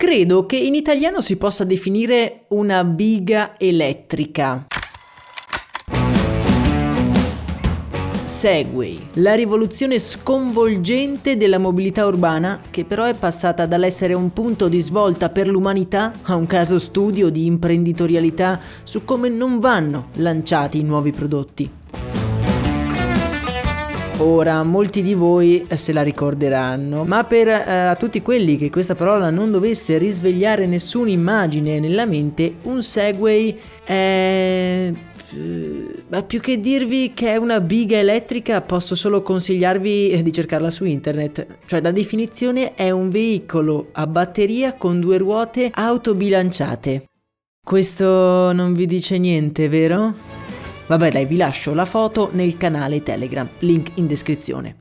Credo che in italiano si possa definire una biga elettrica. Segway, la rivoluzione sconvolgente della mobilità urbana che però è passata dall'essere un punto di svolta per l'umanità a un caso studio di imprenditorialità su come non vanno lanciati i nuovi prodotti. Ora, molti di voi se la ricorderanno, ma per eh, tutti quelli che questa parola non dovesse risvegliare nessuna immagine nella mente, un Segway è... Eh, ma più che dirvi che è una biga elettrica, posso solo consigliarvi eh, di cercarla su internet. Cioè, da definizione è un veicolo a batteria con due ruote autobilanciate. Questo non vi dice niente, vero? Vabbè dai, vi lascio la foto nel canale Telegram, link in descrizione.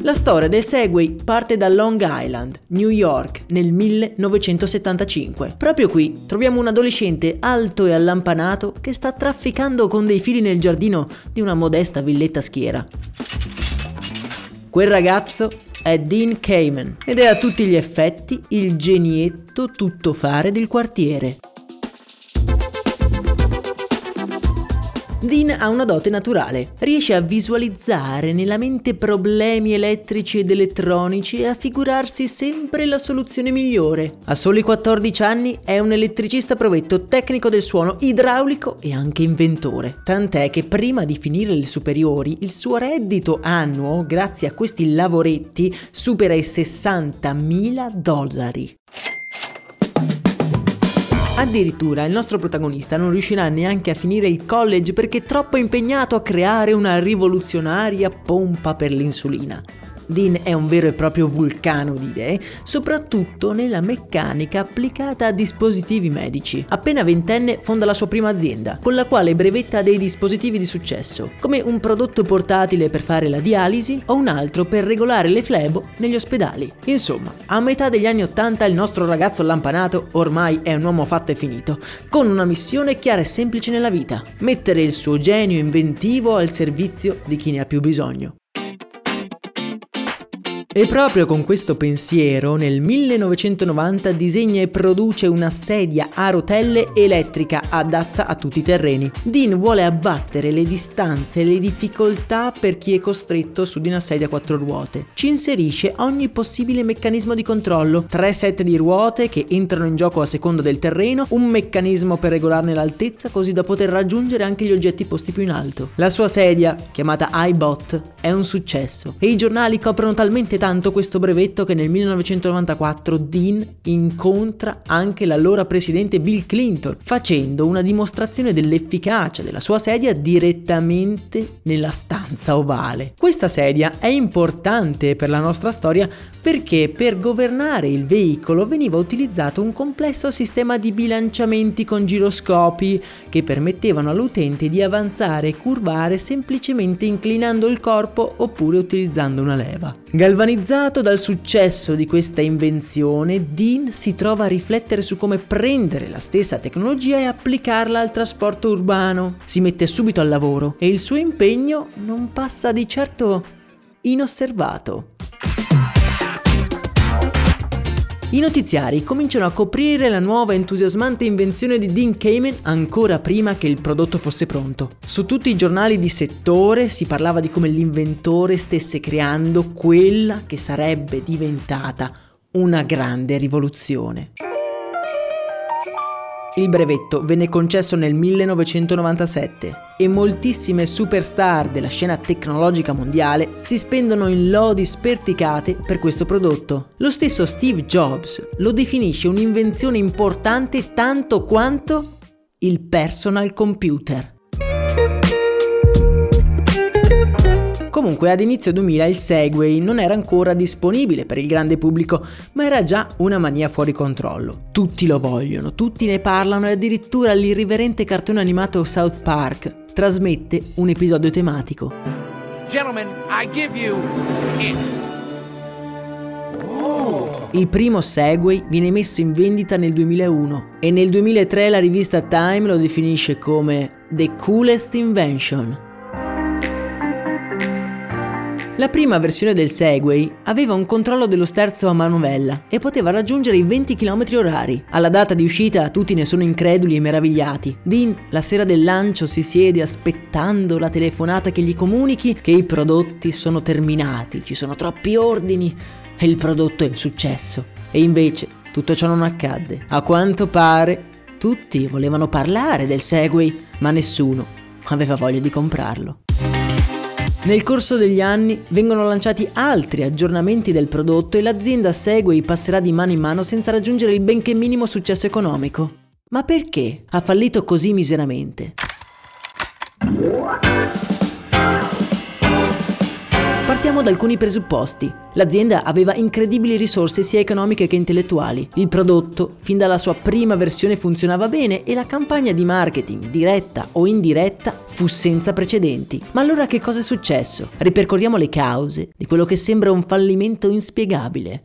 La storia del Segway parte da Long Island, New York, nel 1975. Proprio qui troviamo un adolescente alto e allampanato che sta trafficando con dei fili nel giardino di una modesta villetta schiera. Quel ragazzo è Dean Kamen ed è a tutti gli effetti il genietto tuttofare del quartiere. Dean ha una dote naturale, riesce a visualizzare nella mente problemi elettrici ed elettronici e a figurarsi sempre la soluzione migliore. A soli 14 anni è un elettricista provetto, tecnico del suono, idraulico e anche inventore. Tant'è che prima di finire le superiori il suo reddito annuo, grazie a questi lavoretti, supera i 60.000 dollari. Addirittura il nostro protagonista non riuscirà neanche a finire il college perché è troppo impegnato a creare una rivoluzionaria pompa per l'insulina. Dean è un vero e proprio vulcano di idee, soprattutto nella meccanica applicata a dispositivi medici. Appena ventenne fonda la sua prima azienda, con la quale brevetta dei dispositivi di successo, come un prodotto portatile per fare la dialisi o un altro per regolare le flebo negli ospedali. Insomma, a metà degli anni Ottanta il nostro ragazzo lampanato ormai è un uomo fatto e finito, con una missione chiara e semplice nella vita, mettere il suo genio inventivo al servizio di chi ne ha più bisogno. E proprio con questo pensiero nel 1990 disegna e produce una sedia a rotelle elettrica adatta a tutti i terreni. Dean vuole abbattere le distanze e le difficoltà per chi è costretto su di una sedia a quattro ruote. Ci inserisce ogni possibile meccanismo di controllo, tre set di ruote che entrano in gioco a seconda del terreno, un meccanismo per regolarne l'altezza così da poter raggiungere anche gli oggetti posti più in alto. La sua sedia, chiamata iBot, è un successo e i giornali coprono talmente tanto questo brevetto che nel 1994 Dean incontra anche l'allora presidente Bill Clinton, facendo una dimostrazione dell'efficacia della sua sedia direttamente nella stanza ovale. Questa sedia è importante per la nostra storia perché per governare il veicolo veniva utilizzato un complesso sistema di bilanciamenti con giroscopi che permettevano all'utente di avanzare e curvare semplicemente inclinando il corpo oppure utilizzando una leva. Galvanizzato Galvanizzato dal successo di questa invenzione, Dean si trova a riflettere su come prendere la stessa tecnologia e applicarla al trasporto urbano. Si mette subito al lavoro e il suo impegno non passa di certo inosservato. I notiziari cominciano a coprire la nuova entusiasmante invenzione di Dean Kamen ancora prima che il prodotto fosse pronto. Su tutti i giornali di settore si parlava di come l'inventore stesse creando quella che sarebbe diventata una grande rivoluzione. Il brevetto venne concesso nel 1997 e moltissime superstar della scena tecnologica mondiale si spendono in lodi sperticate per questo prodotto. Lo stesso Steve Jobs lo definisce un'invenzione importante tanto quanto il personal computer. Comunque ad inizio 2000 il Segway non era ancora disponibile per il grande pubblico, ma era già una mania fuori controllo. Tutti lo vogliono, tutti ne parlano e addirittura l'irriverente cartone animato South Park trasmette un episodio tematico. Gentlemen, I give you it. Il primo Segway viene messo in vendita nel 2001 e nel 2003 la rivista Time lo definisce come The Coolest Invention. La prima versione del Segway aveva un controllo dello sterzo a manovella e poteva raggiungere i 20 km orari. Alla data di uscita tutti ne sono increduli e meravigliati. Dean, la sera del lancio, si siede aspettando la telefonata che gli comunichi che i prodotti sono terminati, ci sono troppi ordini e il prodotto è un successo. E invece tutto ciò non accadde. A quanto pare tutti volevano parlare del Segway, ma nessuno aveva voglia di comprarlo. Nel corso degli anni vengono lanciati altri aggiornamenti del prodotto e l'azienda Segway passerà di mano in mano senza raggiungere il benché minimo successo economico. Ma perché ha fallito così miseramente? Partiamo da alcuni presupposti. L'azienda aveva incredibili risorse sia economiche che intellettuali. Il prodotto, fin dalla sua prima versione, funzionava bene e la campagna di marketing, diretta o indiretta, fu senza precedenti. Ma allora che cosa è successo? Ripercorriamo le cause di quello che sembra un fallimento inspiegabile.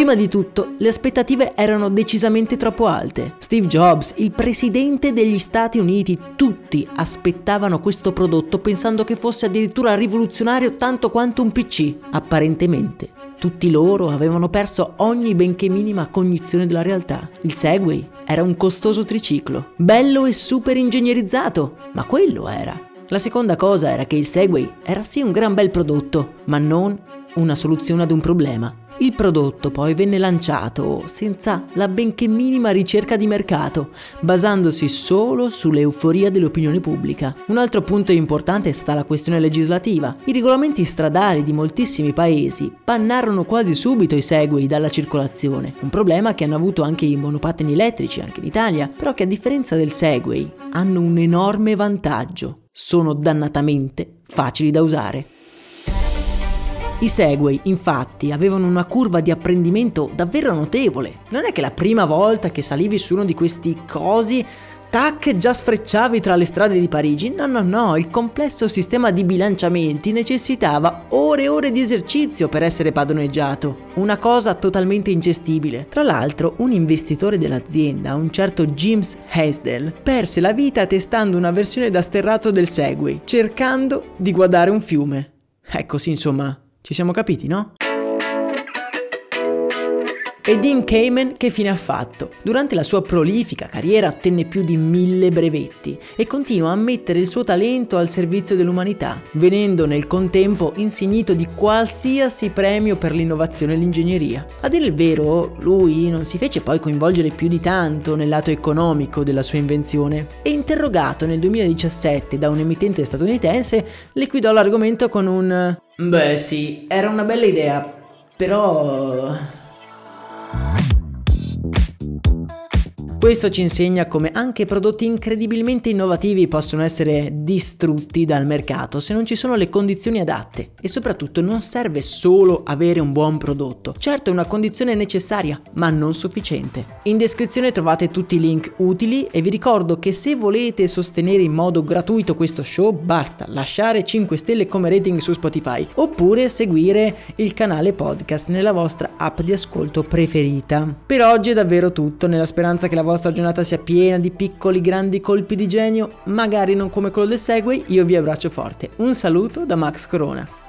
Prima di tutto, le aspettative erano decisamente troppo alte. Steve Jobs, il presidente degli Stati Uniti, tutti aspettavano questo prodotto pensando che fosse addirittura rivoluzionario tanto quanto un PC. Apparentemente, tutti loro avevano perso ogni benché minima cognizione della realtà. Il Segway era un costoso triciclo, bello e super ingegnerizzato, ma quello era. La seconda cosa era che il Segway era sì un gran bel prodotto, ma non una soluzione ad un problema. Il prodotto poi venne lanciato senza la benché minima ricerca di mercato, basandosi solo sull'euforia dell'opinione pubblica. Un altro punto importante è stata la questione legislativa. I regolamenti stradali di moltissimi paesi bannarono quasi subito i Segway dalla circolazione, un problema che hanno avuto anche i monopattini elettrici, anche in Italia, però che a differenza del Segway hanno un enorme vantaggio. Sono dannatamente facili da usare. I Segway, infatti, avevano una curva di apprendimento davvero notevole. Non è che la prima volta che salivi su uno di questi cosi tac, già sfrecciavi tra le strade di Parigi. No, no, no, il complesso sistema di bilanciamenti necessitava ore e ore di esercizio per essere padroneggiato. Una cosa totalmente ingestibile. Tra l'altro, un investitore dell'azienda, un certo James Hasdell, perse la vita testando una versione da sterrato del Segway, cercando di guardare un fiume. Ecco sì, insomma, ci siamo capiti, no? E Dean Kamen che fine ha fatto? Durante la sua prolifica carriera ottenne più di mille brevetti e continua a mettere il suo talento al servizio dell'umanità, venendo nel contempo insignito di qualsiasi premio per l'innovazione e l'ingegneria. A dire il vero, lui non si fece poi coinvolgere più di tanto nel lato economico della sua invenzione e interrogato nel 2017 da un emittente statunitense, liquidò l'argomento con un Beh sì, era una bella idea, però... Questo ci insegna come anche prodotti incredibilmente innovativi possono essere distrutti dal mercato se non ci sono le condizioni adatte e soprattutto non serve solo avere un buon prodotto. Certo è una condizione necessaria, ma non sufficiente. In descrizione trovate tutti i link utili e vi ricordo che se volete sostenere in modo gratuito questo show basta lasciare 5 stelle come rating su Spotify oppure seguire il canale podcast nella vostra app di ascolto preferita. Per oggi è davvero tutto, nella speranza che la vostra giornata sia piena di piccoli grandi colpi di genio, magari non come quello del Segway, io vi abbraccio forte. Un saluto da Max Corona.